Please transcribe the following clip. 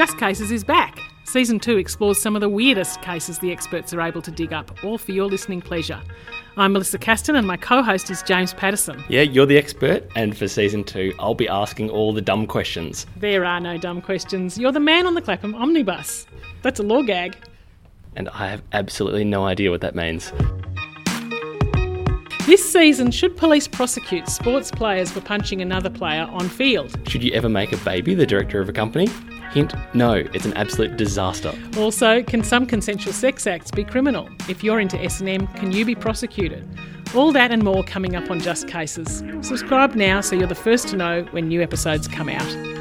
Just Cases is back. Season 2 explores some of the weirdest cases the experts are able to dig up, all for your listening pleasure. I'm Melissa Castan and my co host is James Patterson. Yeah, you're the expert, and for season two, I'll be asking all the dumb questions. There are no dumb questions. You're the man on the Clapham omnibus. That's a law gag. And I have absolutely no idea what that means. This season, should police prosecute sports players for punching another player on field? Should you ever make a baby the director of a company? Hint no, it's an absolute disaster. Also, can some consensual sex acts be criminal? If you're into S&M, can you be prosecuted? All that and more coming up on Just Cases. Subscribe now so you're the first to know when new episodes come out.